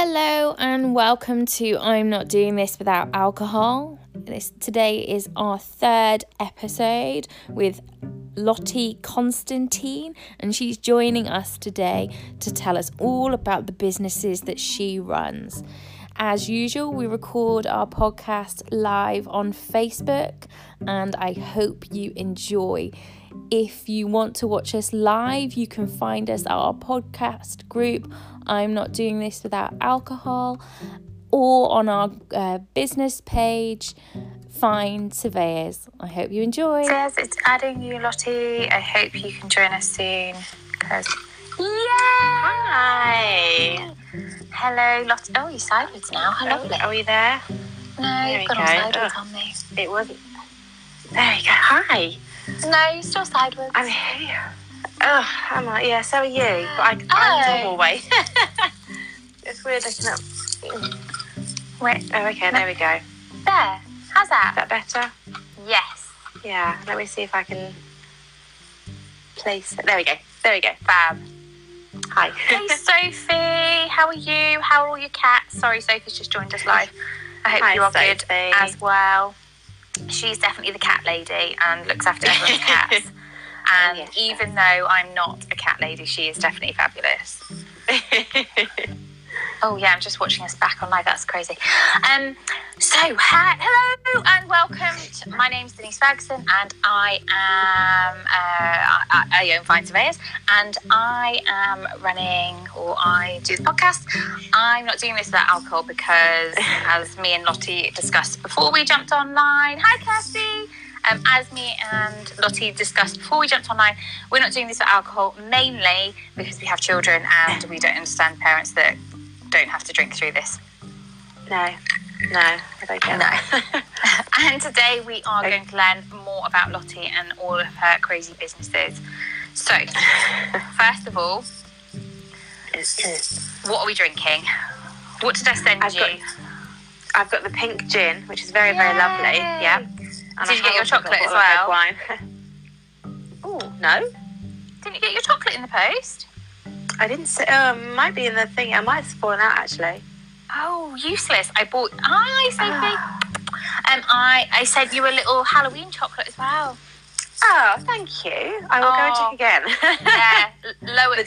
Hello and welcome to I'm Not Doing This Without Alcohol. This today is our third episode with Lottie Constantine, and she's joining us today to tell us all about the businesses that she runs. As usual, we record our podcast live on Facebook, and I hope you enjoy. If you want to watch us live, you can find us at our podcast group. I'm not doing this without alcohol, or on our uh, business page. Find surveyors. I hope you enjoy. says it's adding you, Lottie. I hope you can join us soon. Cause yeah. Hi. Hello, Lottie. Oh, you're sideways now. How lovely. Are we there? No, There you've we gone all go. sideways Ugh. on me. It wasn't. There we go. Hi. No, you're still sideways. I'm here. Oh, I'm like, yeah, so are you. But I, Oh. I'm normal way. it's weird looking up. Wait, Oh, okay, there we go. There. How's that? Is that better? Yes. Yeah, let me see if I can place it. There we go. There we go. Fab. Hi. Hey, Sophie. How are you? How are all your cats? Sorry, Sophie's just joined us live. I hope Hi, you are good as well. She's definitely the cat lady and looks after everyone's cats. And yes, even though I'm not a cat lady, she is definitely fabulous. Oh yeah, I'm just watching us back on live. That's crazy. Um, so hi, hello and welcome. To, my name's Denise Ferguson, and I am uh, I, I own Fine Surveyors, and I am running or I do the podcast. I'm not doing this without alcohol because, as me and Lottie discussed before we jumped online. Hi, Kirsty. Um, as me and Lottie discussed before we jumped online, we're not doing this for alcohol mainly because we have children and we don't understand parents that don't have to drink through this. no, no, I don't get No. And today we are going to learn more about Lottie and all of her crazy businesses. So, first of all, what are we drinking? What did I send I've you? got- I've got the pink gin, which is very, very lovely. Yeah. And Did I you get your have also got chocolate as well? Wine. oh no, Didn't you get your chocolate in the post? I didn't. Say, oh, it might be in the thing. I might have fallen out actually. Oh, useless. I bought. Hi, Sophie. Ah. Um, I, I sent you a little Halloween chocolate as well. Oh, thank you. I will go and Oh. check again. Yeah, The-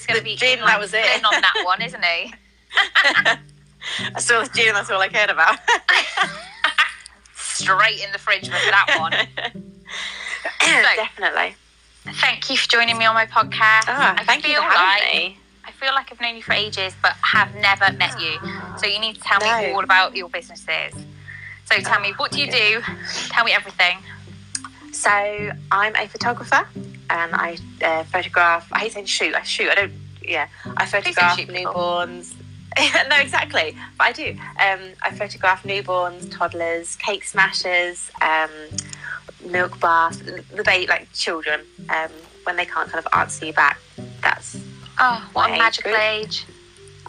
going to be in that was it. Flynn on that one, isn't he? I saw gin. That's all I cared about. Straight in the fridge with that one. Definitely. Thank you for joining me on my podcast. Ah, I thank you feel for having like me. I feel like I've known you for ages, but have never met you. So you need to tell me No. all about your businesses. So tell me, what do you do? Tell me everything. So I'm a photographer, and I uh, photograph. I hate saying shoot. I shoot. I don't. Yeah, I photograph newborns. no, exactly. But I do. Um, I photograph newborns, toddlers, cake smashers, um, milk bath, the baby, like children, um, when they can't kind of answer you back. That's Oh, what a age magical group. age.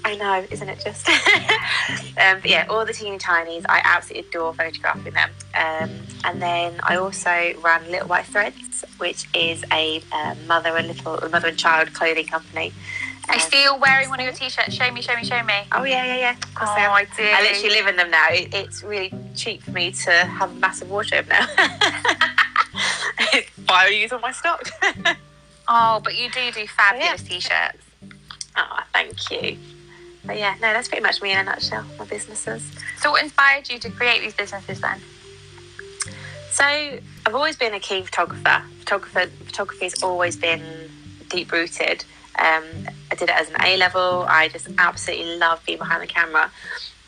I know, isn't it just? um, but yeah, all the teeny tinies, I absolutely adore photographing them. Um, and then I also run Little White Threads, which is a uh, mother and little a mother and child clothing company. I Um, see you're wearing one of your t-shirts. Show me, show me, show me. Oh yeah, yeah, yeah. Of course Oh, I am. I do. I literally live in them now. It, it's really cheap for me to have a massive wardrobe now. Buy or use all my stock. Oh, but you do do fabulous t-shirts. oh, thank you. But yeah, no, that's pretty much me in a nutshell. My businesses. So what inspired you to create these businesses then? So I've always been a keen photographer. Photographer photography has always been deep rooted. Um, I did it as an A level. I just absolutely love being behind the camera.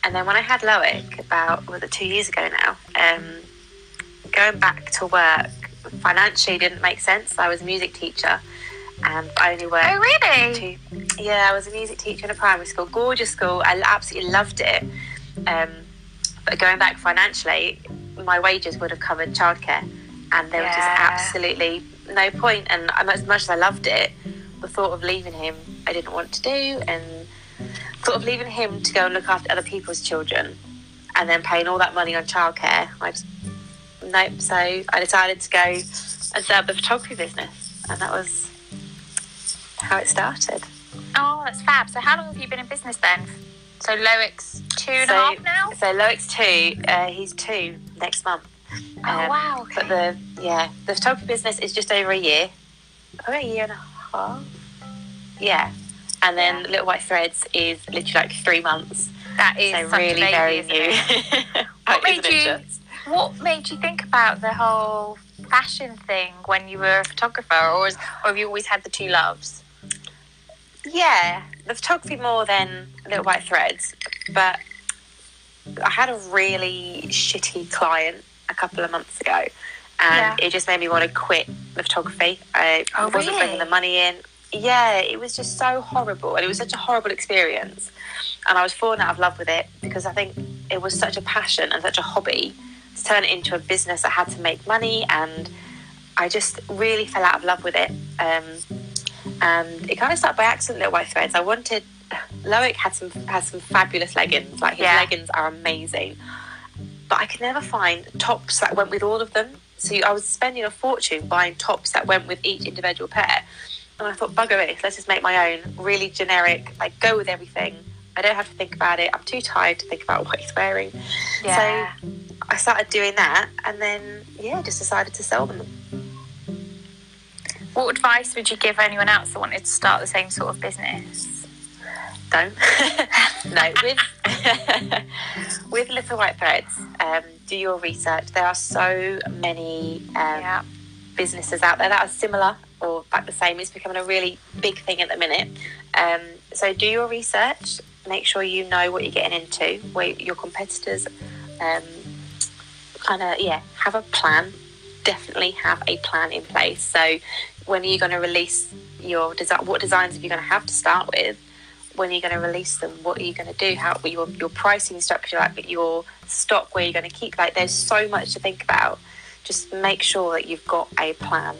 And then when I had Loic about was it two years ago now, um, going back to work financially didn't make sense. I was a music teacher, and I only worked Oh, really? to yeah, I was a music teacher in a primary school, gorgeous school. I absolutely loved it. Um, but going back financially, my wages would have covered childcare, and there was just absolutely no point. And as much as I loved it, the thought of leaving him, I didn't want to do, and thought of leaving him to go and look after other people's children, and then paying all that money on childcare. I just nope. So I decided to go and set up the photography business, and that was how it started. Oh, that's fab. So how long have you been in business then? So Loic's two and a So- half now. So Loic's two. Uh, he's two next month. Oh Um, wow. Okay. But the yeah, the photography business is just over a year, about a year and a half. Yeah, and then Yeah. Little White Threads is literally like three months. that is so really baby, very new. What made you- What made you think about the whole fashion thing when you were a photographer, or, was, or have you always had the two loves? Yeah, the photography more than Little White Threads, but I had a really shitty client a couple of months ago, and Yeah. it just made me want to quit the photography. I Oh, wasn't really? bringing the money in. Yeah, it was just so horrible, and it was such a horrible experience. And I was falling out of love with it because I think it was such a passion and such a hobby to turn it into a business. I had to make money, and I just really fell out of love with it. Um, and it kind of started by accident. Little white threads. I wanted. Loic had some has some fabulous leggings. Like his Yeah. leggings are amazing, but I could never find tops that went with all of them. So I was spending a fortune buying tops that went with each individual pair. And I thought, bugger it, let's just make my own, really generic, like go with everything. I don't have to think about it. I'm too tired to think about what he's wearing. Yeah. So I started doing that, and then yeah, just decided to sell them. What advice would you give anyone else that wanted to start the same sort of business? don't. no, with with Little White Threads, um, do your research. There are so many um, yeah. businesses out there that are similar or like the same. is becoming a really big thing at the minute. Um, so do your research. Make sure you know what you're getting into. Where your competitors, um, kind of yeah, have a plan. Definitely have a plan in place. So when are you going to release your design? What designs are you going to have to start with? when are you going to release them? What are you going to do? How your your pricing structure, like your stock, where you're going to keep? Like, there's so much to think about. Just make sure that you've got a plan.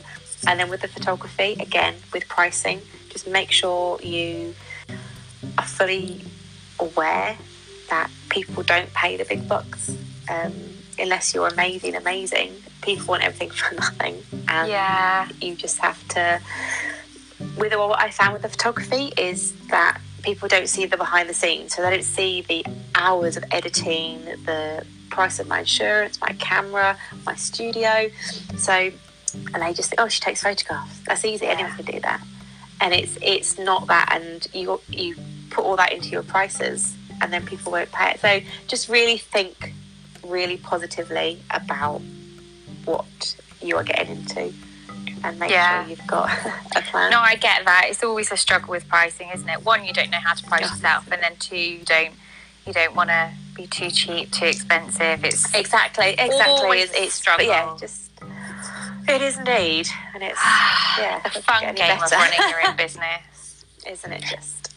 And then with the photography, again with pricing, just make sure you are fully aware that people don't pay the big bucks um, unless you're amazing, amazing. People want everything for nothing, and Yeah. you just have to with what I found with the photography is that people don't see the behind the scenes, so they don't see the hours of editing, the price of my insurance, my camera, my studio. So, and they just think, oh, she takes photographs. That's easy. Anyone can do that. And it's it's not that, and you you put all that into your prices, and then people won't pay it. So just really think really positively about what you are getting into, and make Yeah. sure you've got a plan. No, I get that. It's always a struggle with pricing, isn't it? One, you don't know how to price Yeah. yourself, and then two, you don't you don't want to be too cheap, too expensive. It's Exactly, exactly. Always It's, it's struggle. Yeah, just it is indeed, and it's yeah, a fun game of running your own business. isn't it? Just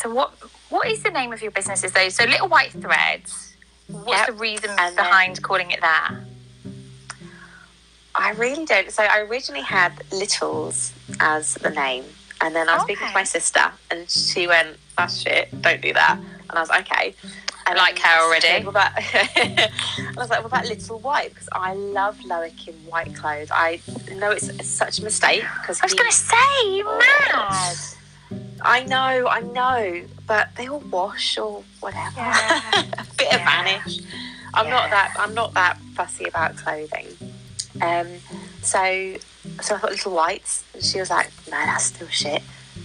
So what what is the name of your businesses though? So Little White Threads. What's Yep. the reason And then- behind calling it that? I really don't. So I originally had Littles as the name, and then I was speaking to my sister, and she went, "That's shit. Don't do that." And I was "Okay." And Like her already. What about? I was like, "What about Little White?" Because I love Loic in white clothes. I know it's, such a mistake because I was going to say, you mad. I know, I know, but they all wash or whatever. Yeah. a bit of vanish. I'm not that. I'm not that fussy about clothing. Um, so, so I thought little whites, and she was like, "No, that's still shit."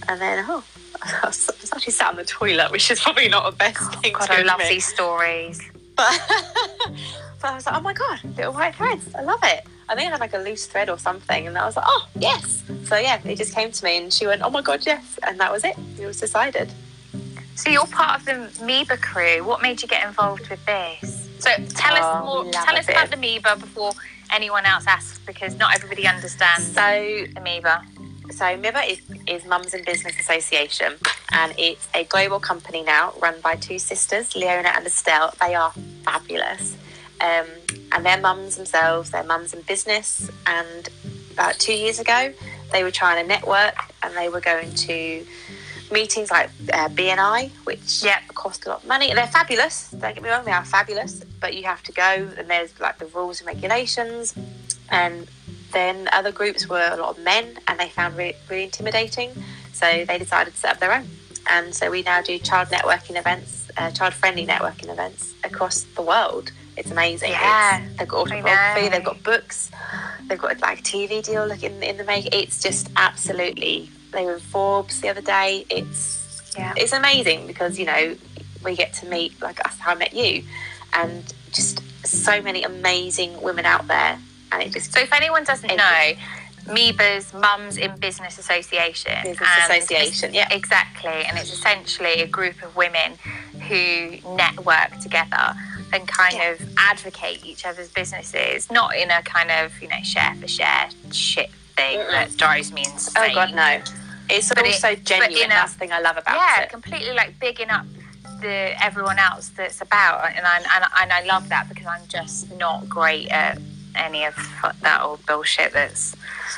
And then, oh, I was, I was actually sat on the toilet, which is probably not the best oh, thing. God, to I love these stories. But, but I was like, oh my god, little white threads. I love it. I think I had like a loose thread or something, and I was like, oh yes. So yeah, it just came to me, and she went, oh my god, yes, and that was it. It was decided. So you're part of the MIBA crew. What made you get involved with this? So tell Oh, us more. Tell us about the MIBA before anyone else asks, because not everybody understands So MIBA. So MIBA is, is Mums in Business Association, and it's a global company now run by two sisters, Leona and Estelle. They are fabulous, um, and they're mums themselves. They're mums in business, and about two years ago, they were trying to network, and they were going to meetings like uh, BNI, which Yep. cost a lot of money. They're fabulous. Don't get me wrong, they are fabulous, but you have to go, and there's like the rules and regulations, and then other groups were a lot of men and they found re- really intimidating so they decided to set up their own and so we now do child networking events uh, child-friendly networking events across the world. It's amazing. Yeah, It's- they've got autobiography, they've got books, they've got like a TV deal like in in the make. It's just absolutely. They were in Forbes the other day. It's Yeah. it's amazing because you know we get to meet like us how I met you, and just so many amazing women out there, and it just So if anyone doesn't know, MIBA's Mums in Business Association. Business Association, yeah. Exactly. And it's essentially a group of women who network together and kind Yeah. of advocate each other's businesses, not in a kind of, you know, share for share shit thing Mm-mm. that drives me insane. oh god no, it's But also but genuine. in a- That's the thing I love about yeah, it. Yeah, completely like bigging up the everyone else that's about, and I and, I- and I love that because I'm just not great at any of that old bullshit that's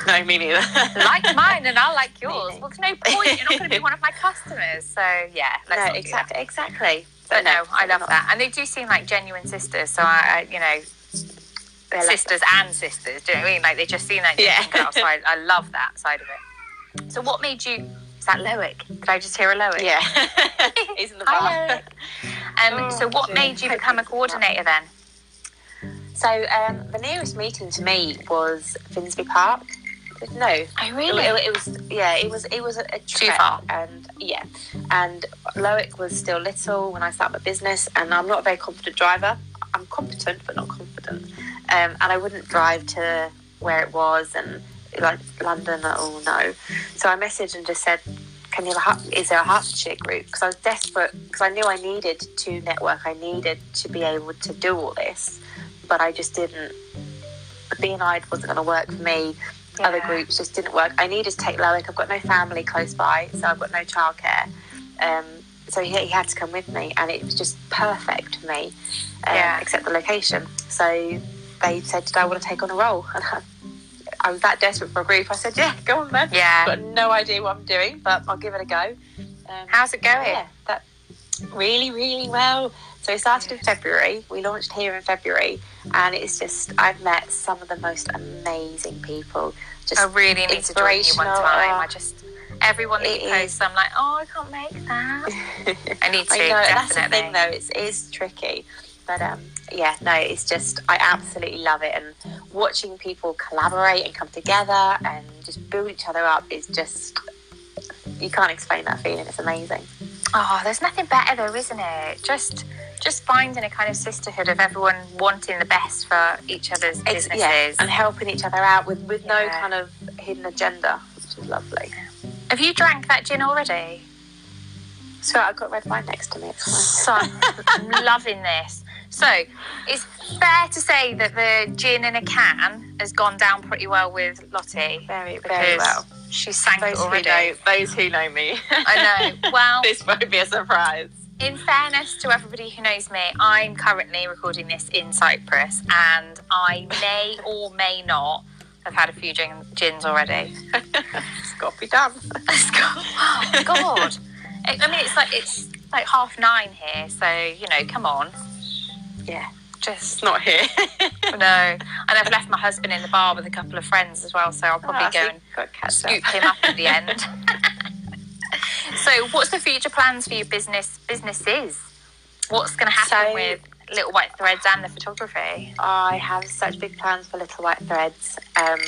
No, me neither. like mine and I like yours. Well, there's no point. You're not going to be one of my customers. So yeah, no, not do that. exactly, exactly. But no, I love not- that, and they do seem like genuine sisters. So I, I you know, They're like- sisters and sisters. Do you know what I mean? Like they just seem like Yeah. girls. So I, I love that side of it. So what made you? Is that Loic? Did I just hear a Loic? Yeah, he's in the bar. Hi. Um, Oh, so what dear. made you become a coordinator then? So um, the nearest meeting to me was Finsbury Park. No, Oh it, it- it was yeah, it was it was a, a Too far. and yeah, and Loic was still little when I started my business, and I'm not a very confident driver. I'm competent but not confident, um, and I wouldn't drive to where it was and like London. Oh no! So I messaged and just said, "Can you have a, is there a Hertfordshire group?" Because I was desperate because I knew I needed to network. I needed to be able to do all this, but I just didn't. BNI wasn't going to work for me other groups just didn't work. I needed to take Loic. I've got no family close by, so I've got no childcare. Um, so he, he had to come with me, and it was just perfect for me, um, Yeah. except the location. So they said, Did I want to take on a role? And I, I was that desperate for a group. I said, Yeah, go on then. Yeah. I've got no idea what I'm doing, but I'll give it a go. Um, How's it going? yeah, that really, really well. So it started in February. We launched here in February, and it's just I've met some of the most amazing people. Just I really need to join you one inspirational, time. uh, I just everyone that you is. post, I'm like, oh, I can't make that. I need to I know that's the thing though. It's it's tricky, but um, yeah, no, it's just I absolutely love it, and watching people collaborate and come together and just build each other up is just you can't explain that feeling. It's amazing. Oh, there's nothing better though, isn't it? Just just finding a kind of sisterhood of everyone wanting the best for each other's businesses. yeah, and helping each other out with with no kind of hidden agenda, which is lovely. Have you drank that gin already? So I've got red wine next to me. So. I'm loving this. So it's fair to say that the gin in a can has gone down pretty well with Lottie. very very well. She sank it Those who already. know, those who know me, I know. Well, this won't be a surprise. In fairness to everybody who knows me, I'm currently recording this in Cyprus and I may or may not have had a few gin, gins already. it's got to be done. oh, God. I I mean, it's like it's like half nine here, so you know, come on, Yeah, just not here. no. And I've left my husband in the bar with a couple of friends as well, so I'll probably ah, so go and got to catch scoop up. him up at the end. so, what's the future plans for your business? Businesses? What's going to happen So- with Little White Threads and the photography? I have such big plans for Little White Threads. Um,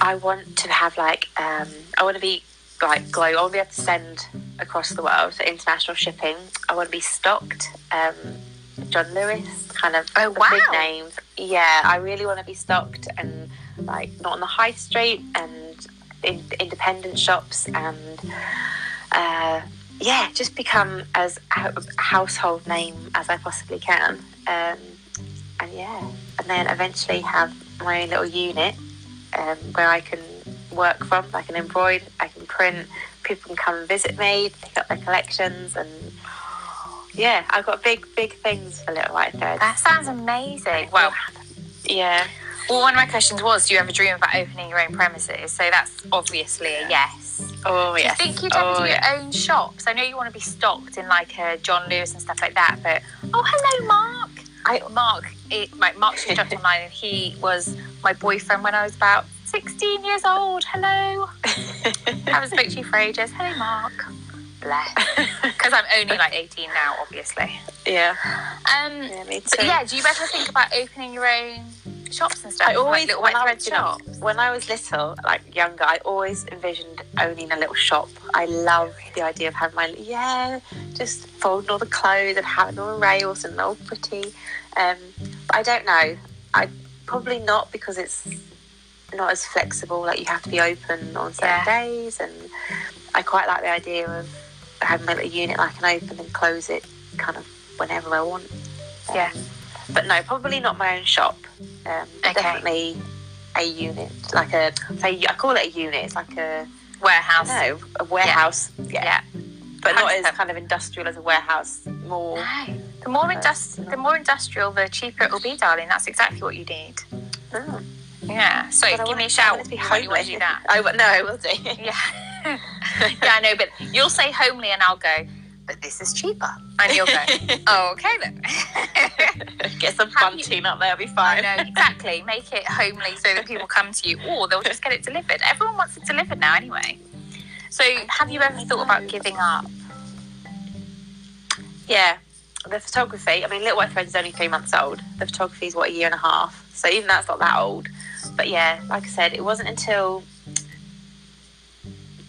I want to have like um, I want to be like global. I want to be able to send across the world for international shipping. I want to be stocked. Um, John Lewis, kind of Oh, the big wow. names. Yeah, I really want to be stocked and like not on the high street and in independent shops and uh, yeah, just become as a household name as I possibly can. Um, and yeah, and then eventually have my own little unit um, where I can work from. I can embroider, I can print. People can come and visit me, pick up their collections, and yeah, I've got big, big things for Little White Threads. That sounds amazing. Well, yeah, well, one of my questions was, do you ever dream about opening your own premises? So that's obviously a yes. oh yes. Do you think you'd ever oh do yeah. your own shops? I know you want to be stocked in like a John Lewis and stuff like that, but oh, hello, Mark. I Mark, it, my, Mark's just jumped online and he was my boyfriend when I was about 16 years old. Hello. I haven't spoke to you for ages. Hello, Mark. bless. Because I'm only like 18 now, obviously. Yeah. Um, Yeah, me too. yeah, do you ever think about opening your own shops and stuff? I always, like little when, I was, shops. when I was little, like younger, I always envisioned owning a little shop. I love the idea of having my, yeah, just folding all the clothes and having all the rails and all pretty. Um, but I don't know. I probably not because it's not as flexible. Like you have to be open on certain Yeah. days, and I quite like the idea of having my little unit. I can open and close it kind of whenever I want. Um, Yeah. But no, probably not my own shop. Um, Okay. Definitely a unit, like a say I call it a unit. It's like a Warehouse. no a warehouse. Yeah, Yeah. but not as kind of industrial as a warehouse. More. No. The more, industri- the more industrial, the cheaper it will be, darling. That's exactly what you need. Oh. Yeah. So But give me a shout want it to be when you want to do that. I will- no, I will do. Yeah. yeah, I know, but you'll say homely and I'll go, but this is cheaper. And you'll go, oh, okay then. Get some bunting up there, it'll be I fine. know, exactly. Make it homely so that people come to you, or they'll just get it delivered. Everyone wants it delivered now anyway. So, have you ever thought about giving up? Yeah, the photography. I mean, Little White Threads is only three months old. The photography is what a year and a half. So even that's not that old. But yeah, like I said, it wasn't until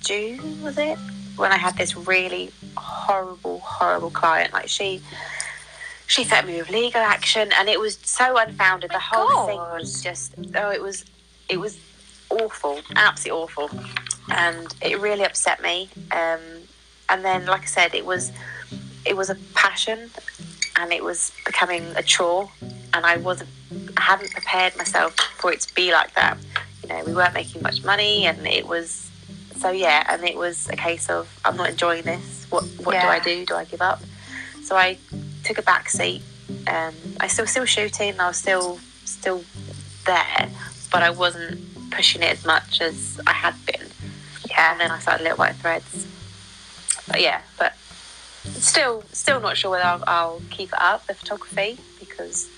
June was it when I had this really horrible, horrible client. Like she, she threatened me with legal action, and it was so unfounded. The whole God. thing was just oh, it was, it was awful, absolutely awful, and it really upset me. Um, and then, like I said, it was it was a passion and it was becoming a chore and I wasn't I hadn't prepared myself for it to be like that. You know, we weren't making much money and it was so yeah, and it was a case of I'm not enjoying this. What what do I do? Do I give up? So I took a back seat. Um, I still still shooting, I was still still there, but I wasn't pushing it as much as I had been. Yeah. And then I started Little White Threads. But yeah, but still still not sure whether I'll, I'll keep it up the photography because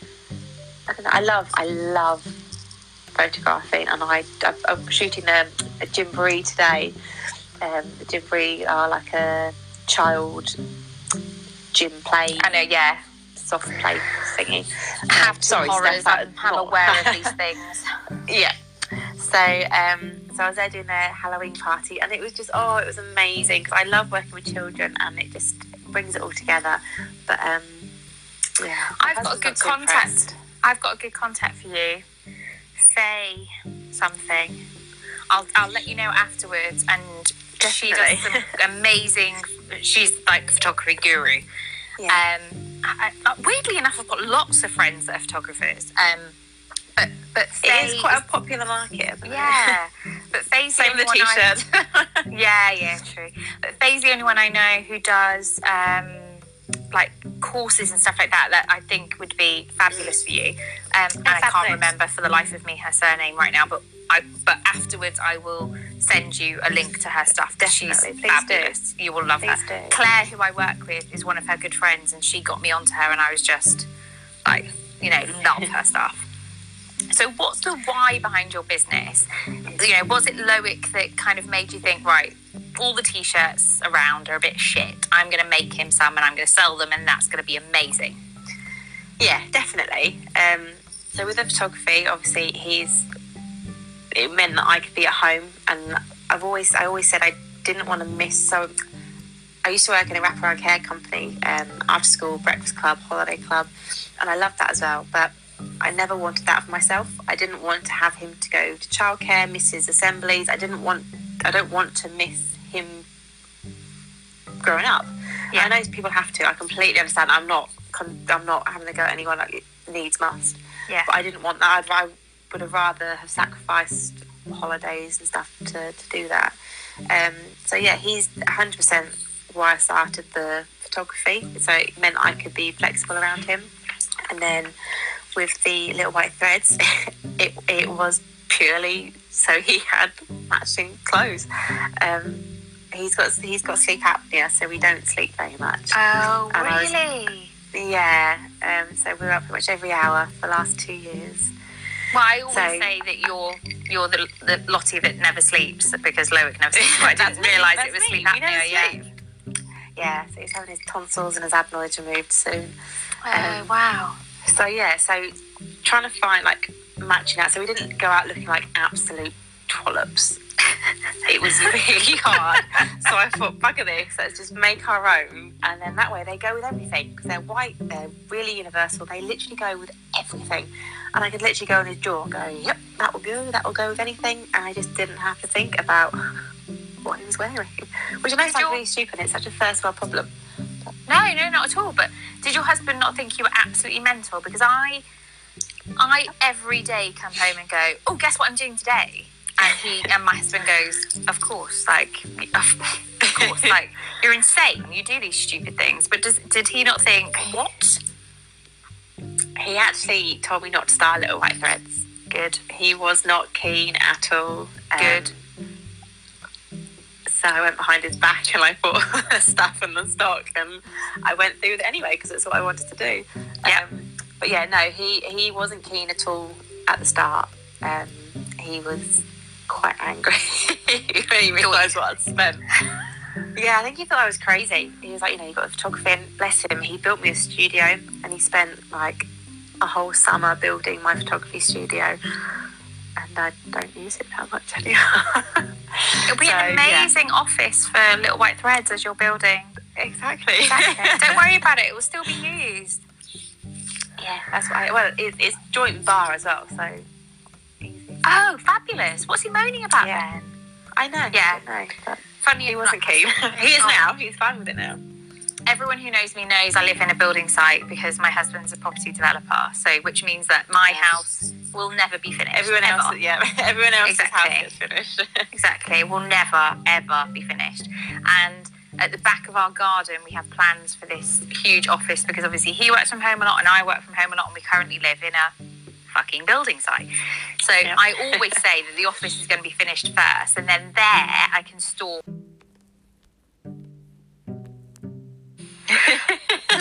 I don't know. I love I love photographing, and I I'm, I'm shooting a, a Gymboree today. Um, the Gymboree are like a child gym play, I know, yeah. soft play thingy. Have Um, some sorry, horrors. Steph, I'm, aware of these things. yeah. So, um, so I was there doing a Halloween party, and it was just oh, it was amazing because I love working with children, and it just brings it all together. But um, yeah, I've got a good contact. impressed. I've got a good contact for you. Say something. I'll I'll let you know afterwards. And she does some amazing. She's like photography guru. Yeah. Um, I, I, weirdly enough, I've got lots of friends that are photographers. Um, but but it Faye is quite a popular market. the yeah. But Faye's the Same only the one I- t-shirt. yeah, yeah, true. But Faye's the only one I know who does um, like courses and stuff like that that I think would be fabulous for you. Um, and I can't remember for the life of me her surname right now, but I but afterwards I will send you a link to her stuff. 'cause She's Definitely, please do. You will love Please her. do. Claire, who I work with, is one of her good friends, and she got me onto her, and I was just like, you know, love her stuff. So, what's the why behind your business? You know, was it Loic that kind of made you think, right, all the t-shirts around are a bit shit. I'm going to make him some, and I'm going to sell them, and that's going to be amazing. Yeah, definitely. Um, so with the photography, obviously he's it meant that I could be at home, and I've always I always said I didn't want to miss. So I used to work in a wraparound care company, um, after school breakfast club, holiday club, and I loved that as well. But I never wanted that for myself. I didn't want to have him to go to childcare, miss his assemblies. I didn't want. I don't want to miss him growing up. Yeah. I know people have to. I completely understand. I'm not. I'm not having to go at anyone like needs must. Yeah. But I didn't want that. I'd, I would have rather have sacrificed holidays and stuff to, to do that. Um, so yeah, he's 100% why I started the photography. So it meant I could be flexible around him. And then with the little white threads, it, it was purely so he had matching clothes. Um, he's got he's got sleep apnea, so we don't sleep very much. Oh, And I was- really? Yeah, um, so we were up pretty much every hour for the last two years. Well, I always So- say that you're you're the, the Lottie that never sleeps because Loic never sleeps. But I didn't realise it was sleep apnea. Yeah. Yeah, so he's having his tonsils and his adenoids removed soon. Oh, Um, wow. So yeah, so trying to find like matching out. So we didn't go out looking like absolute trollops. it was really hard. So I thought, bugger this, let's just make our own. And then that way they go with everything because they're white, they're really universal. They literally go with everything. And I could literally go in his jaw and go, yep, that will go, that will go with anything. And I just didn't have to think about what he was wearing. Which I know sounds really stupid. It's such a first world problem. No, no, not at all. But did your husband not think you were absolutely mental? Because I, I every day come home and go, oh, guess what I'm doing today? And he and my husband goes, of course, like, of, course, like you're insane. You do these stupid things. But does, did he not think what? He actually told me not to style little white threads. Good, He was not keen at all. Um, good. So I went behind his back and I bought the stuff in the stock and I went through it anyway because it's what I wanted to do. Yeah. Um, but yeah, no, he, he wasn't keen at all at the start. Um, he was quite angry when he realised what I'd spent. Yeah, I think he thought I was crazy. He was like, you know, you got a photographer in. Bless him. He built me a studio and he spent like a whole summer building my photography studio. I don't use it that much anymore. It'll be So, an yeah. amazing office for little white threads as you're building. Exactly. Exactly. Don't worry about it. It will still be used. Yeah, that's why. Well, it, it's joint bar as well, so easy. Oh, fabulous! What's he moaning about Yeah. then? I know. Yeah. I know. Funny, he wasn't keen. he is now. He's fine with it now. Everyone who knows me knows I live in a building site because my husband's a property developer. So, which means that my house will never be finished. Everyone ever. else, yeah. Everyone else's Exactly. house gets finished. exactly will never ever be finished and at the back of our garden we have plans for this huge office because obviously he works from home a lot and I work from home a lot and we currently live in a fucking building site so Yeah. I always say that the office is going to be finished first and then there I can store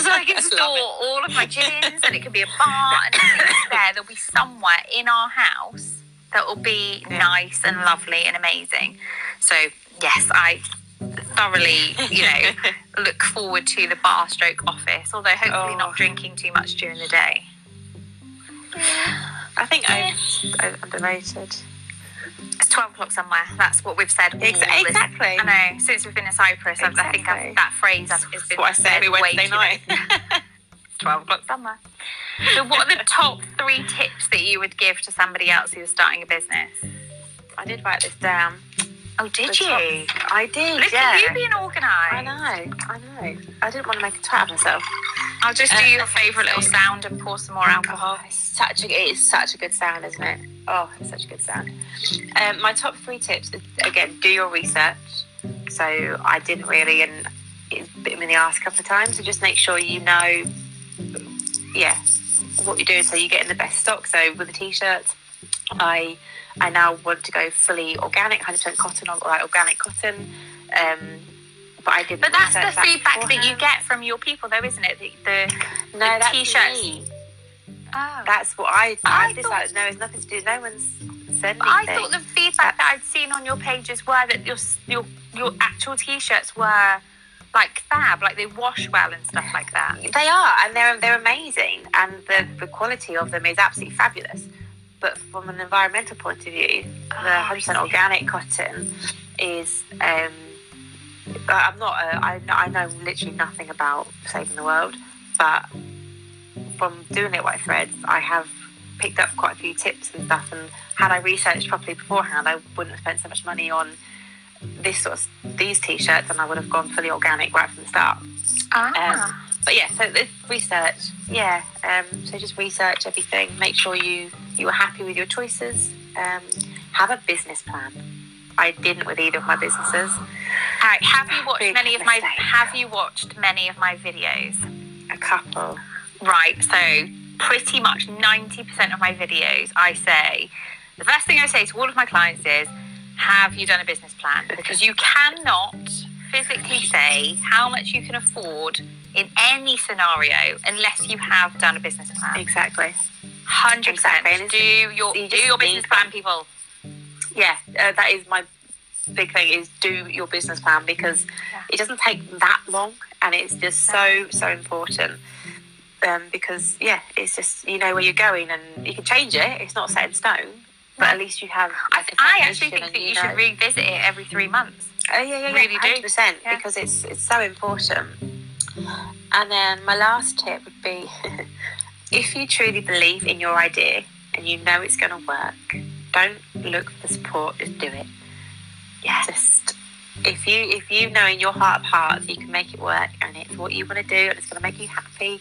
so I can store all of my gins and it can be a bar and there. There'll be somewhere in our house that will be Yeah. nice and lovely and amazing. So yes, I thoroughly, you know, look forward to the bar stroke office, although hopefully Oh. not drinking too much during the day. I think Yeah. I, I underrated. It's 12 o'clock somewhere. That's what we've said. all Ex- this- exactly. I know. Since we've been in Cyprus, I've I think I've, that phrase has has been what I said every Wednesday night. 12 o'clock somewhere. So, what are the top three tips that you would give to somebody else who's starting a business? I did write this down. Oh, did The you? top- I did. Look yeah. at you being organised. I know. I know. I didn't want to make a twat of myself. I'll just do Uh, your favourite little sound and pour some more alcohol. Oh, such a it is such a good sound, isn't it? Oh, it's such a good sound. Um, my top three tips is, again, do your research. So I didn't really, and it bit me in the ass a couple of times. So just make sure you know, yeah, what you're doing so you get in the best stock. So with the t-shirts, I I now want to go fully organic, 100% cotton or like organic cotton. Um, but I didn't. But that's the that feedback that you get from your people, though, isn't it? The, the No, the t-shirts. me. Oh. That's what I. I I just thought- like no, it's nothing to do. No one's said anything. I thought the feedback that I'd seen on your pages were that your your your actual t-shirts were like fab, like they wash well and stuff like that. they are, and they're they're amazing, and the the quality of them is absolutely fabulous. But from an environmental point of view, the Oh, I 100% organic cotton is. Um, I'm not. A, I, I know literally nothing about saving the world, but from doing it white threads, I have picked up quite a few tips and stuff. And had I researched properly beforehand, I wouldn't have spent so much money on this sort of these t-shirts, and I would have gone fully organic right from the start. Ah. But yeah, so it's research. Yeah, um, so just research everything. Make sure you you are happy with your choices. Um, have a business plan. I didn't with either of my businesses. All right. Have you watched Big many of my. Have you watched many of my videos? A couple. Right. So pretty much ninety percent of my videos, I say the first thing I say to all of my clients is, "Have you done a business plan?" Because you cannot physically say how much you can afford in any scenario unless you have done a business plan. Exactly. Hundred Exactly, percent. and Do your you do your business need plan, people. Yeah, uh, that is my big thing is do your business plan because it doesn't take that long and it's just so so important. Um, because yeah, it's just you know where you're going and you can change it. It's not set in stone, but at least you have. I, I actually think that you know. should revisit it every three months. Oh yeah, yeah, yeah, Really hundred percent Yeah. because it's it's so important. And then my last tip would be, if you truly believe in your idea and you know it's going to work, don't look for support. Just do it. Yeah. Just if you if you know in your heart of hearts you can make it work and it's what you want to do and it's going to make you happy.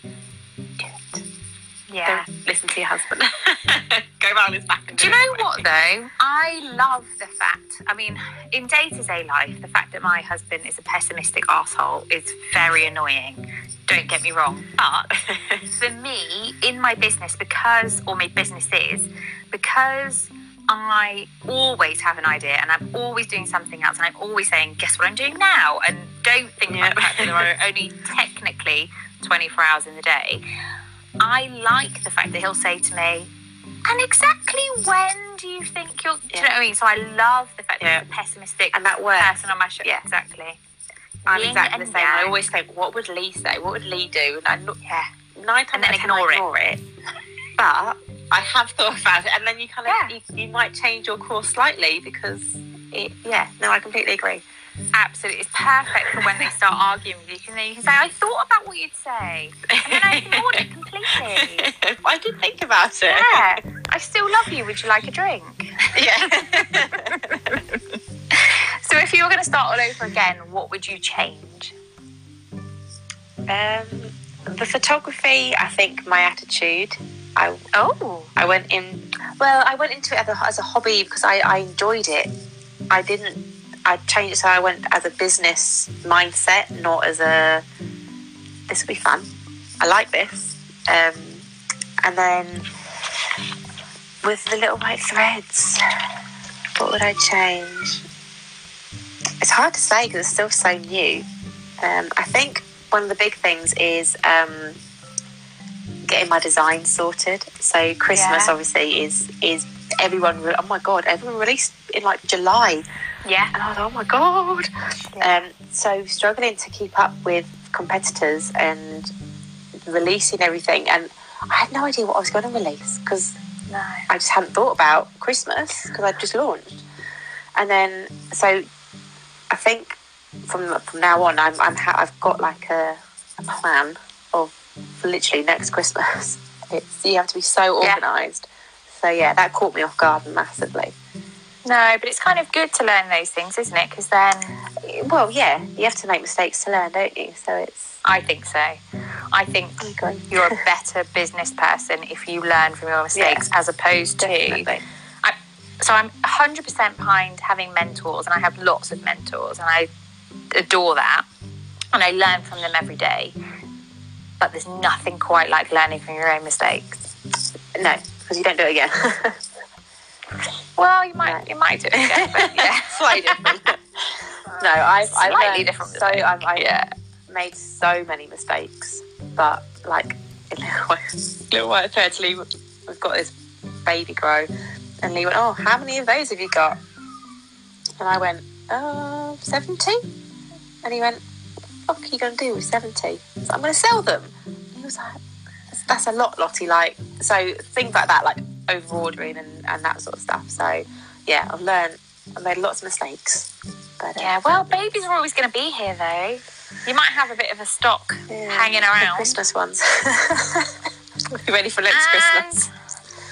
Yeah. Don't listen to your husband. Go round his back. And Do you know what though? I love the fact. I mean, in day to day life, the fact that my husband is a pessimistic asshole is very annoying. Don't get me wrong, but for me, in my business, because or my businesses, because I always have an idea and I'm always doing something else and I'm always saying, guess what I'm doing now? And don't think Yeah. that there are only technically 24 hours in the day. I like the fact that he'll say to me, and exactly when do you think you'll, do you know what I mean? So I love the fact that Yeah. he's a pessimistic And that works. person on my show. Yeah. Exactly. I'm Yin exactly the same. I always think, what would Lee say? What would Lee do? And I look, Yeah. nine times And then of ignore it. it. But I have thought about it, and then you kind of Yeah. you, you might change your course slightly because it. Yeah, no, I completely agree. Absolutely. It's perfect for when they start arguing with you. Because then you can say, I thought about what you'd say. And then I ignored it completely. I did think about it. Yeah. I still love you. Would you like a drink? Yeah. So if you were going to start all over again, what would you change? um, the photography, I think my attitude. I Oh. I went in. Well, I went into it as a, as a hobby because I, I enjoyed it. I didn't. I changed it so I went as a business mindset, not as a. This will be fun. I like this. Um, and then with the little white threads, what would I change? It's hard to say because it's still so new. Um, I think one of the big things is um, getting my design sorted. So Christmas Yeah. obviously is is everyone. Re- oh my god, everyone released in like July, Yeah. and I was oh my god. Um, so struggling to keep up with competitors and releasing everything, and I had no idea what I was going to release because No. I just hadn't thought about Christmas because I'd just launched, and then so I think from from now on I'm, I'm ha- I've got like a, a plan of literally next Christmas. It's you have to be so Yeah. organised. So yeah, that caught me off guard massively. No, but it's kind of good to learn those things, isn't it? Because then Well, yeah, you have to make mistakes to learn, don't you? So it's I think so. I think I agree. you're a better business person if you learn from your mistakes as opposed to. Definitely. So I'm 100% behind having mentors, and I have lots of mentors, and I adore that. And I learn from them every day. But there's nothing quite like learning from your own mistakes. No, because you don't do it again. Well, you might you might do it again, but yeah, Slightly different. no, I've, I've Slightly different So I've, I've yeah. made so many mistakes, but like in little white, little white threads, Lee, we've got this baby grow, and Lee went, "Oh, how many of those have you got?" And I went, "Uh, 70. And he went, "What are you going to do with 70? So I'm going to sell them." And he was like, that's, "That's a lot, Lottie." Like, so things like that, like over ordering and, and that sort of stuff. So yeah, I've learned. I've made lots of mistakes. But, uh, Yeah, well, babies are always going to be here, though. You might have a bit of a stock Yeah, hanging around. Christmas ones. Be ready for next And Christmas.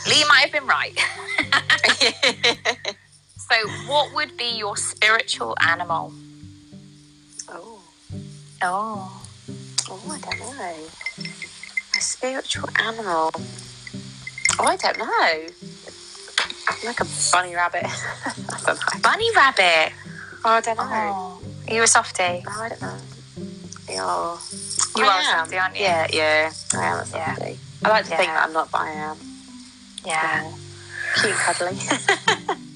Lee might have been right. so, what would be your spiritual animal? oh, Oh, oh, I don't know. My spiritual animal. Oh, I don't know. I'm like a bunny rabbit. I don't know. bunny rabbit. Oh, I don't know. Oh, are you a softie? Oh, I don't know. Yeah. You I are a am. softie, aren't you? Yeah, yeah. I am a Yeah. I like to think that I'm not, but I am. Yeah. Yeah. Cute cuddly.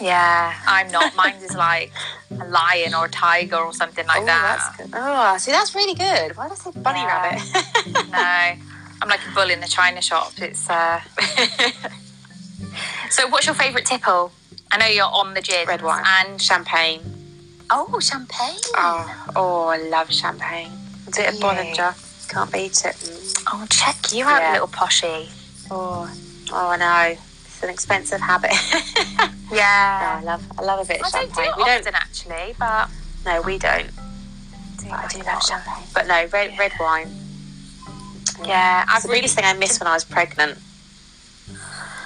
Yeah, I'm not. Mine is like a lion or a tiger or something like oh, that. that's good. Oh, see, that's really good. Why did I say bunny Yeah. rabbit? No, I'm like a bull in the china shop. It's uh. so, what's your favourite tipple? I know you're on the gin. Red wine. And Champagne. oh, champagne. Oh, oh, I love champagne. A bit of. Bollinger. Can't beat it. Mm. Oh, check you out, Yeah. little poshy. Oh, oh, I know. It's an expensive habit. No, Yeah. I love, I love a bit of I don't do champagne. we don't. actually, but No, we don't. do But I do love champagne. But no, red red wine. Yeah, It's I've the really biggest thing I missed when I was pregnant.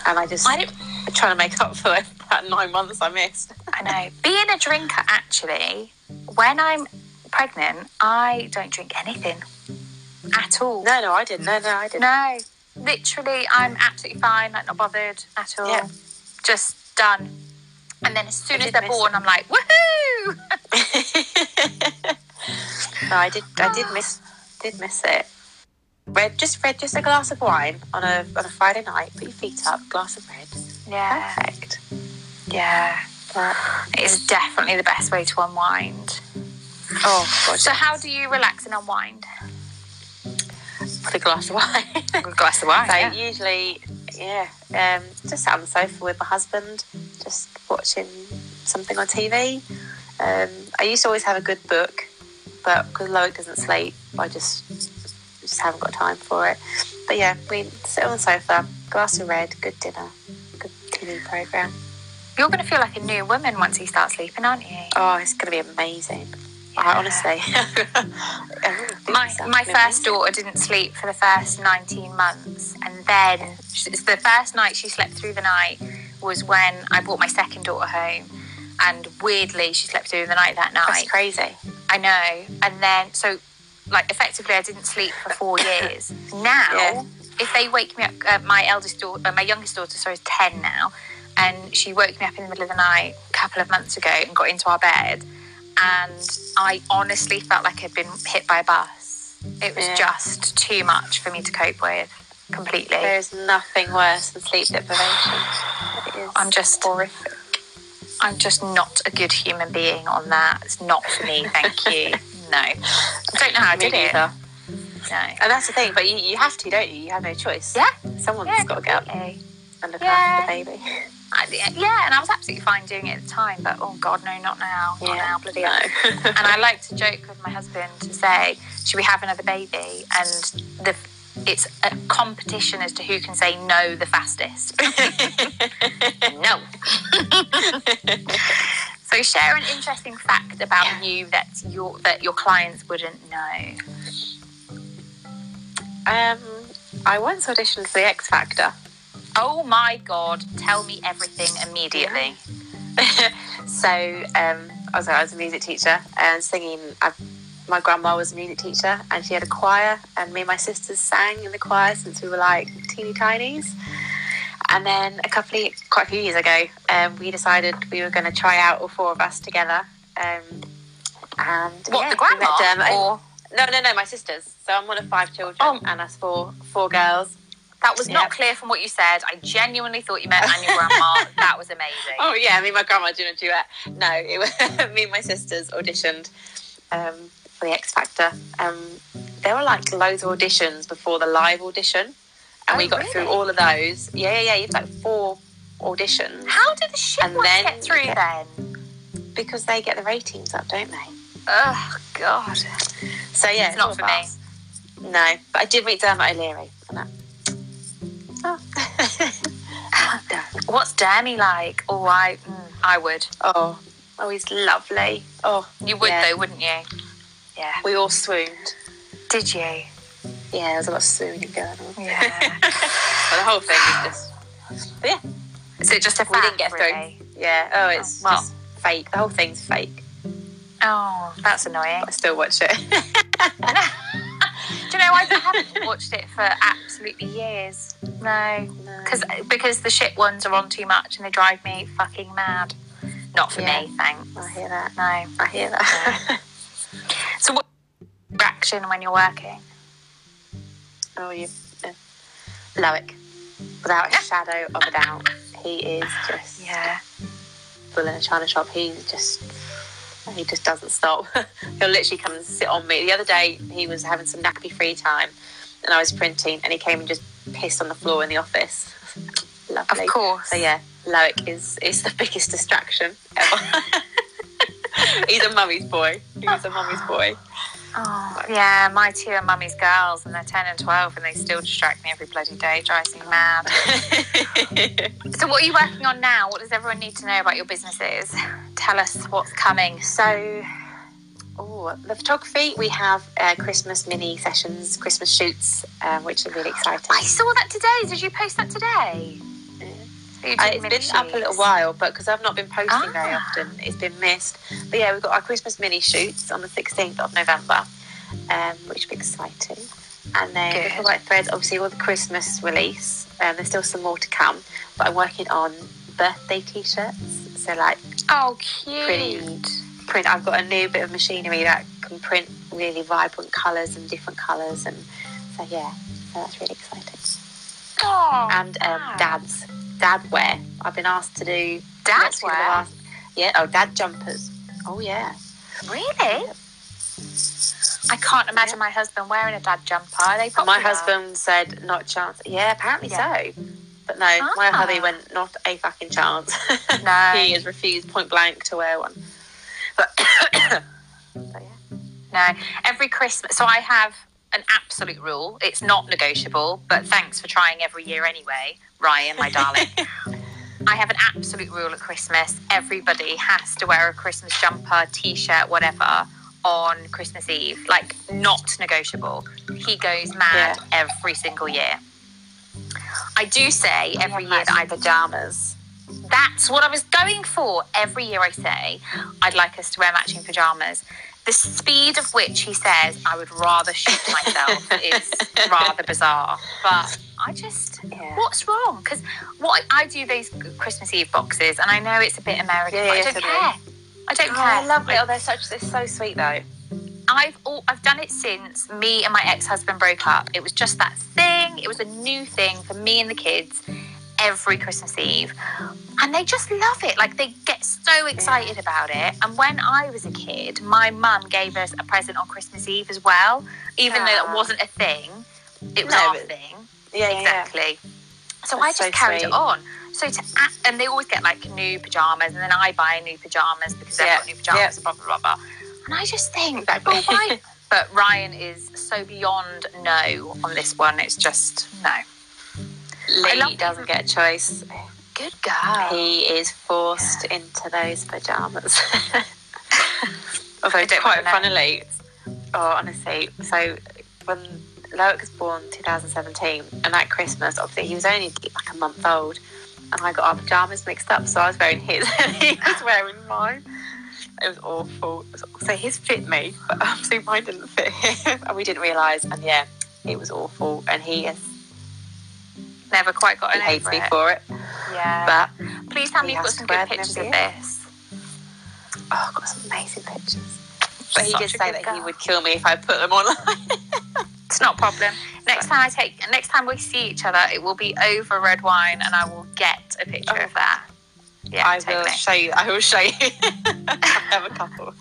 And I just I trying to make up for that nine months I missed. I know. Being a drinker, actually, when I'm pregnant, I don't drink anything at all. No, no, I didn't. No, no, I didn't. No, literally, I'm absolutely fine, like not bothered at all. Yeah. Just done. And then as soon as they're born, it. I'm like, woohoo! no, I did. I did miss. Did miss it. Red, just red, just a glass of wine on a on a Friday night. Put your feet up, glass of red. Yeah, Perfect. yeah. But, It's definitely the best way to unwind. oh god, So, how do you relax and unwind? Put a glass of wine. A glass of wine. So yeah. usually, yeah, um, just sat on the sofa with my husband, just watching something on TV. Um, I used to always have a good book, but because Loic doesn't sleep, I just just haven't got time for it. But yeah, we sit on the sofa, glass of red, good dinner, good TV program. You're going to feel like a new woman once you start sleeping, aren't you? Oh, it's going to be amazing. I honestly, I really think My, my first daughter didn't sleep for the first 19 months. And then it's the first night she slept through the night was when I brought my second daughter home. And weirdly, she slept through the night that night. That's crazy. I know. And then, so, like, effectively, I didn't sleep for four years. Now, Yeah. if they wake me up, uh, my eldest daughter, uh, my youngest daughter, sorry, is 10 now, and she woke me up in the middle of the night a couple of months ago and got into our bed. And I honestly felt like I'd been hit by a bus. It was Yeah. just too much for me to cope with completely. There's nothing worse than sleep deprivation. It is I'm just horrific. I'm just not a good human being on that. It's not for me, thank you. No. I don't know how I did it. neither. No. And that's the thing, but you, you have to, don't you? You have no choice. Yeah. Someone's Yeah, got to get up and look Yeah. after the baby. I, yeah, and I was absolutely fine doing it at the time, but oh god, no, not now. Not now, bloody hell. and I like to joke with my husband to say, should we have another baby? And the it's a competition as to who can say no the fastest. no. so share an interesting fact about you that your that your clients wouldn't know. um, I once auditioned for the X Factor. Oh my god, tell me everything immediately. so um, I was I was a music teacher and singing. I, my grandma was a music teacher and she had a choir, and me and my sisters sang in the choir since we were like teeny tinies. And then a couple of quite a few years ago, um, we decided we were going to try out all four of us together. Um, and What yeah, the met grandma Dermot. or No, no, no, my sisters. So I'm one of five children, Oh. and us four four girls. That was Yeah. not clear from what you said. I genuinely thought you meant and your grandma. that was amazing. Oh yeah, me and my grandma doing a duet. No, it was me and my sisters auditioned um, for the X Factor. Um, there were like loads of auditions before the live audition, and Oh, we got through all of those. Yeah, yeah, yeah. You had like four auditions How did the shit And then get through get- then? because they get the ratings up, don't they? Oh God, So yeah, It's not for of me. us. No, but I did meet Dermot O'Leary. What's Danny like? Oh, I, mm, I would. oh, oh, he's lovely. Oh, You would Yeah. though, wouldn't you? Yeah. we all swooned. Did you? Yeah, there was a lot of swooning going on. Yeah. But the whole thing is just. Yeah, Is it just a we didn't get through. really? Yeah. Oh, it's Oh, well. just fake. The whole thing's fake. Oh, that's annoying. But I still watch it. Do you know I haven't watched it for absolutely years. No, because because the shit ones are on too much and they drive me fucking mad. Not for Yeah. me, thanks. I hear that. No. I hear that. So what reaction when you're working? oh, you. Uh, Loic. Without a shadow of a doubt, he is just Yeah. bull in a china shop. He's just. He just doesn't stop. He'll literally come and sit on me. The other day, he was having some nappy free time, and I was printing, and he came and just pissed on the floor in the office. Lovely. Of course. So yeah, Loic is is the biggest distraction ever. He's a mummy's boy. He's a mummy's boy. Oh, yeah, my two are mummy's girls, and they're 10 and 12, and they still distract me every bloody day. Drives me mad. so, what are you working on now? What does everyone need to know about your businesses? Tell us what's coming. So, oh, the photography, we have uh, Christmas mini sessions, Christmas shoots, um, which are really exciting. I saw that today. Did you post that today? Uh, it's been up a little while, but because I've not been posting ah. very often, it's been missed. But yeah, we've got our Christmas mini shoots on the 16th of November, um, which will be exciting. And then Good. Little White Threads, obviously, all the Christmas release. Um, there's still some more to come, but I'm working on birthday t-shirts. So like, oh, cute. Pretty print. I've got a new bit of machinery that can print really vibrant colours and different colours, and so yeah, so that's really exciting. Oh, and um, dads dad wear. I've been asked to do dad wear. Yeah, oh, dad jumpers. Oh yeah. Really? I can't imagine yeah. my husband wearing a dad jumper. Are they My husband said not chance. Yeah, apparently yeah. so. But no, ah. my hubby went not a fucking chance. No, he has refused point blank to wear one. But, but yeah. No, every Christmas. So I have an absolute rule. It's not negotiable, but thanks for trying every year anyway, Ryan, my darling. I have an absolute rule at Christmas. Everybody has to wear a Christmas jumper, t shirt, whatever on Christmas Eve. Like, not negotiable. He goes mad yeah. every single year. I do say every year that I pajamas. That's what I was going for. Every year I say I'd like us to wear matching pajamas the speed of which he says, I would rather shoot myself is rather bizarre. But I just, yeah. what's wrong? Because what I do these Christmas Eve boxes, and I know it's a bit American, yeah, but I don't care. I don't oh, care. I love it. Oh, they're such, they're so sweet though. I've all, I've done it since me and my ex-husband broke up. It was just that thing. It was a new thing for me and the kids every Christmas Eve. And they just love it. Like they get so excited about it. And when I was a kid, my mum gave us a present on Christmas Eve as well. Even though it ah. wasn't a thing, it was no, our thing. Yeah, exactly. Yeah. So That's I just so carried sweet. it on. So to and they always get like new pajamas, and then I buy new pajamas because they've yeah. got new pajamas, yeah. blah blah blah blah. And I just think, exactly. why? but Ryan is so beyond no on this one. It's just no. Lee doesn't get a choice. Good girl. He is forced yeah. into those pajamas. Although, quite funnily, oh, honestly, so when Loic was born 2017, and at Christmas, obviously, he was only like a month old, and I got our pajamas mixed up, so I was wearing his and he was wearing mine. It was awful. So his fit me, but obviously mine didn't fit him, and we didn't realise. And yeah, it was awful. And he is never quite got he hates me for it. Yeah. But please tell me you've got some good pictures of this. Oh, I've got some amazing pictures. But he did say that girl. he would kill me if I put them online. it's not a problem. Next time I take, next time we see each other, it will be over red wine, and I will get a picture oh. of that. Yeah, I totally. will show you. I will show you. I have a couple.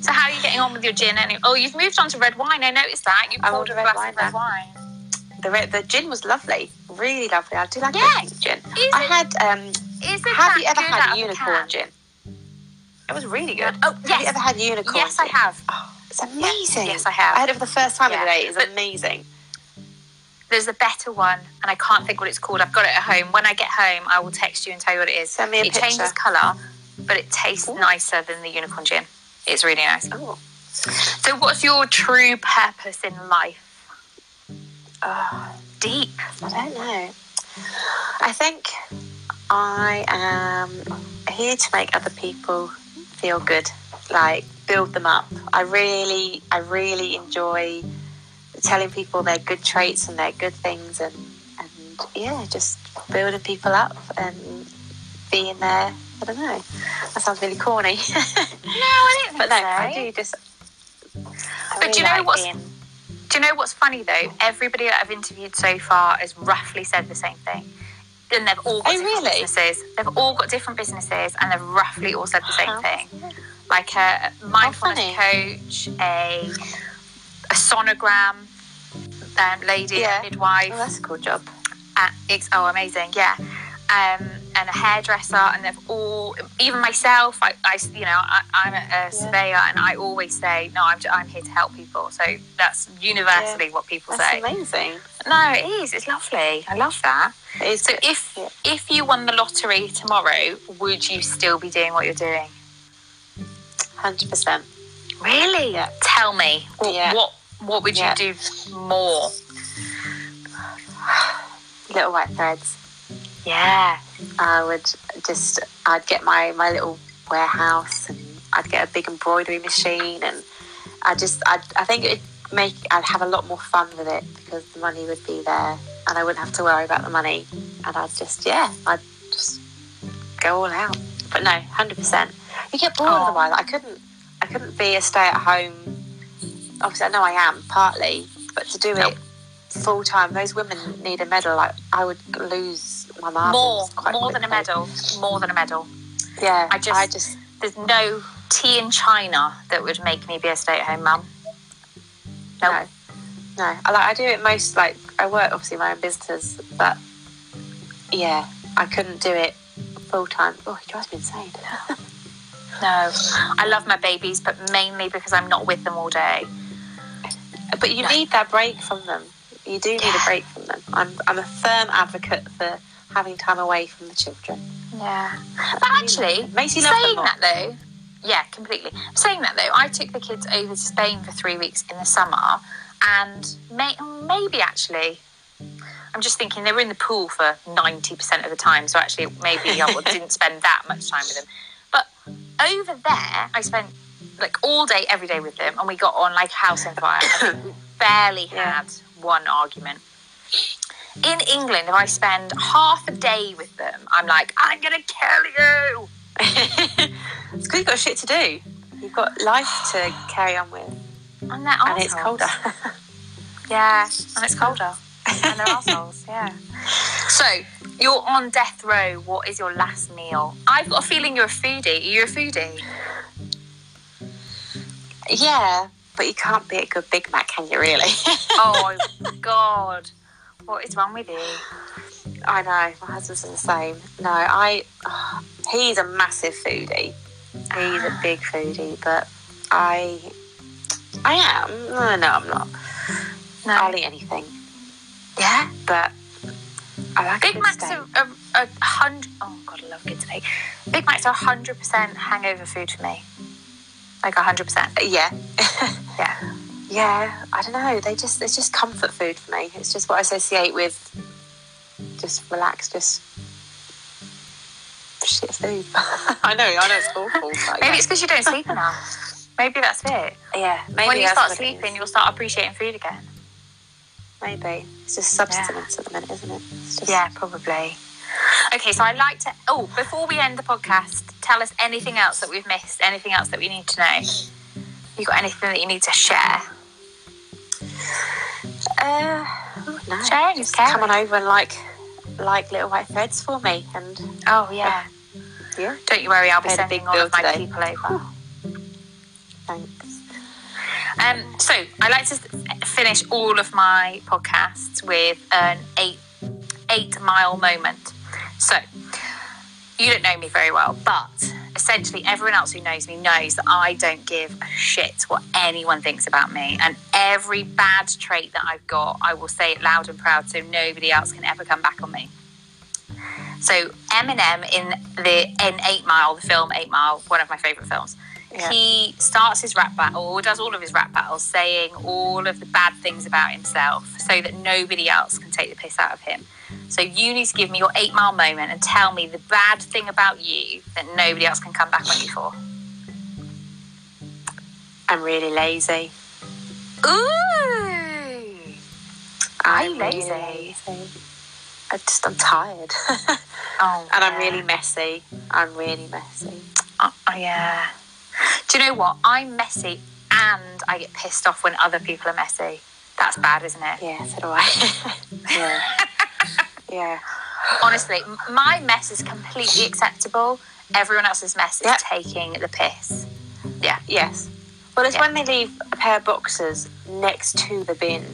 so how are you getting on with your gin? Anyway? Oh, you've moved on to red wine. I noticed that you poured a glass of red wine the red, the gin was lovely, really lovely. I do like yeah. gin. Is I had. Um, is have you ever had unicorn gin? It was really good. Oh yes. Have you ever had unicorn? Yes, gin? I have. Oh, it's amazing. Yes, I have. I had it for the first time yeah. the day. It's amazing. There's a better one, and I can't think what it's called. I've got it at home. When I get home, I will text you and tell you what it is. Send me a it picture. changes colour, but it tastes Ooh. nicer than the unicorn gin. It's really nice. Oh. So, what's your true purpose in life? Oh, deep. I don't know. I think I am here to make other people feel good, like build them up. I really, I really enjoy telling people their good traits and their good things, and and yeah, just building people up and being there. I don't know. That sounds really corny. no, I didn't. but no, so. I do just. I but really do you know like what's? Being, do you know what's funny though? Everybody that I've interviewed so far has roughly said the same thing. And they've all got oh, different really? businesses. They've all got different businesses and they've roughly all said the same uh-huh. thing. Like uh, a mindfulness coach, a a sonogram um, lady, yeah. midwife. Oh, that's a cool job. At, oh, amazing, yeah. um, and a hairdresser, and they've all, even myself, I, I you know, I, I'm a, a surveyor, and I always say, no, I'm, I'm here to help people. So that's universally Yeah. what people That's say. amazing. No, it is. It's lovely. I love that. It is So good. if Yeah. if you won the lottery tomorrow, would you still be doing what you're doing? hundred percent. Really? Yeah. Tell me. What Yeah. what, what would Yeah. you do more? Little white threads. Yeah. I would just I'd get my my little warehouse and I'd get a big embroidery machine and I just I I think it'd make I'd have a lot more fun with it because the money would be there and I wouldn't have to worry about the money and I'd just yeah I'd just go all out. But no, hundred percent. You get bored Oh. otherwise. I couldn't I couldn't be a stay at home. Obviously, I know I am partly, but to do it full time, those women need a medal. Like I would lose my More, marbles quite more than a medal. More than a medal. Yeah, I just- I just There's no tea in China that would make me be a stay-at-home mum. No. no, no. I like I do it most like I work obviously my own business, but yeah, I couldn't do it full time. Oh, it drives me insane. No. I love my babies, but mainly because I'm not with them all day. But you need that break from them. You do need Yeah. a break from them. I'm I'm a firm advocate for having time away from the children. Yeah. But actually, Makes you love them saying more. that though, yeah, completely. Saying that though, I took the kids over to Spain for three weeks in the summer, and may, maybe actually, I'm just thinking they were in the pool for ninety percent of the time, so actually maybe I didn't spend that much time with them. But over there, I spent like all day, every day with them, and we got on like house on fire. we barely Yeah. had one argument. In England, if I spend half a day with them, I'm like, I'm gonna kill you. it's because you've got shit to do. You've got life to carry on with, And they're and it's colder. Yeah, and it's colder. and they're assholes, yeah. So, you're on death row. What is your last meal? I've got a feeling you're a foodie. Are you a foodie? Yeah, but you can't beat a good Big Mac, can you? Really? Oh, God. What is wrong with you? I know my husband's the same. No, I. he's a massive foodie. He's a big foodie, but I. I am. No, no, I'm not. No. I'll eat anything, Yeah? but I like Big Macs steak. are a, a hundred. Oh, God, I love good steak. Big Macs are 100% hangover food for me. Like 100%. Yeah, Yeah. yeah. I don't know. They just it's just comfort food for me. It's just what I associate with just relax, just shit food. I know. I know it's awful. but Maybe yeah. it's because you don't sleep enough. Maybe that's it. yeah. Maybe when you start what it is. sleeping, you'll start appreciating food again. Maybe it's just substance at the minute, isn't it? Just, Yeah, probably. Okay, so I'd like to. Oh, before we end the podcast, tell us anything else that we've missed, anything else that we need to know. You got anything that you need to share? Uh, no. Sharing is come on over and like like little white threads for me, and Oh, yeah. yeah, Don't you worry, I'll be sending all of my today. people over. thanks. Um, so I like to finish all of my podcasts with an eight eight mile moment. So you don't know me very well, but essentially everyone else who knows me knows that I don't give a shit what anyone thinks about me, and every bad trait that I've got, I will say it loud and proud, so nobody else can ever come back on me. So Eminem in the in Eight Mile, the film Eight Mile, one of my favourite films Yeah. he starts his rap battle or does all of his rap battles saying all of the bad things about himself so that nobody else can take the piss out of him. So you need to give me your eight mile moment and tell me the bad thing about you that nobody else can come back on you for. I'm really lazy. Ooh. I'm lazy? lazy. I just I'm tired, Oh, and I'm really messy. I'm really messy. Oh, yeah. Do you know what? I'm messy and I get pissed off when other people are messy. That's bad, isn't it? Yeah, so do I. yeah, yeah. Honestly, my mess is completely acceptable. Everyone else's mess is Yeah. taking the piss. Yeah. Yes. Well, it's Yeah. when they leave a pair of boxes next to the bin,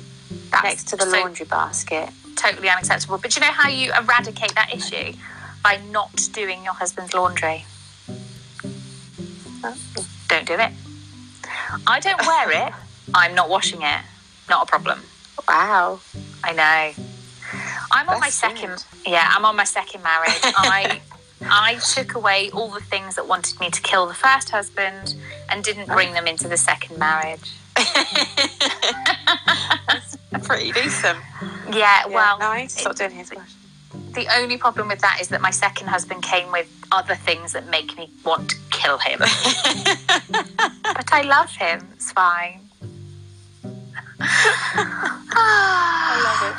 That's next to the so laundry basket. totally unacceptable. But do you know how you eradicate that issue? by not doing your husband's laundry. Don't do it. I don't wear it. I'm not washing it. Not a problem. Wow. I know. I'm on my second. good. Yeah, I'm on my second marriage. I I took away all the things that wanted me to kill the first husband and didn't bring them into the second marriage. Pretty decent. Yeah, well, no, I need stop doing his the only problem with that is that my second husband came with other things that make me want to kill him. but I love him. It's fine. I love it.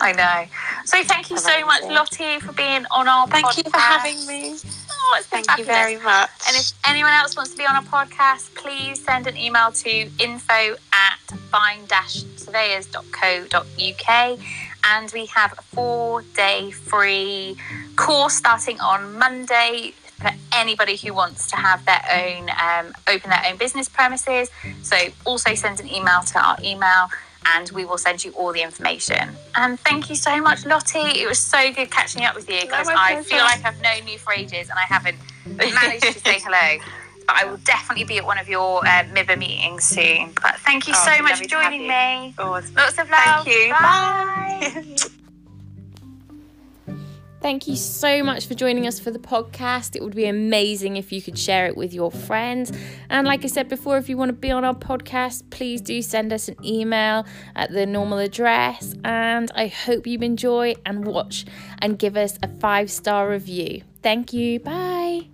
I know. So thank you so much. Lottie, for being on our Thank podcast. Thank you for having me. Oh, Thank you very much. And if anyone else wants to be on a podcast, please send an email to info at fine-surveyors.co.uk. And we have a four day free course starting on Monday for anybody who wants to have their own, um, open their own business premises. So also send an email to our email and we will send you all the information. And thank you so much, Lottie. It was so good catching up with you because I feel like I've known you for ages and I haven't managed to say hello. But I will definitely be at one of your uh, MIBA meetings soon. But thank you Oh, so much for lovely to have joining me. Awesome. Lots of love. Thank you. Bye. Bye. Thank you so much for joining us for the podcast. It would be amazing if you could share it with your friends. And like I said before, if you want to be on our podcast, please do send us an email at the normal address. And I hope you enjoy and watch and give us a five star review. Thank you. Bye.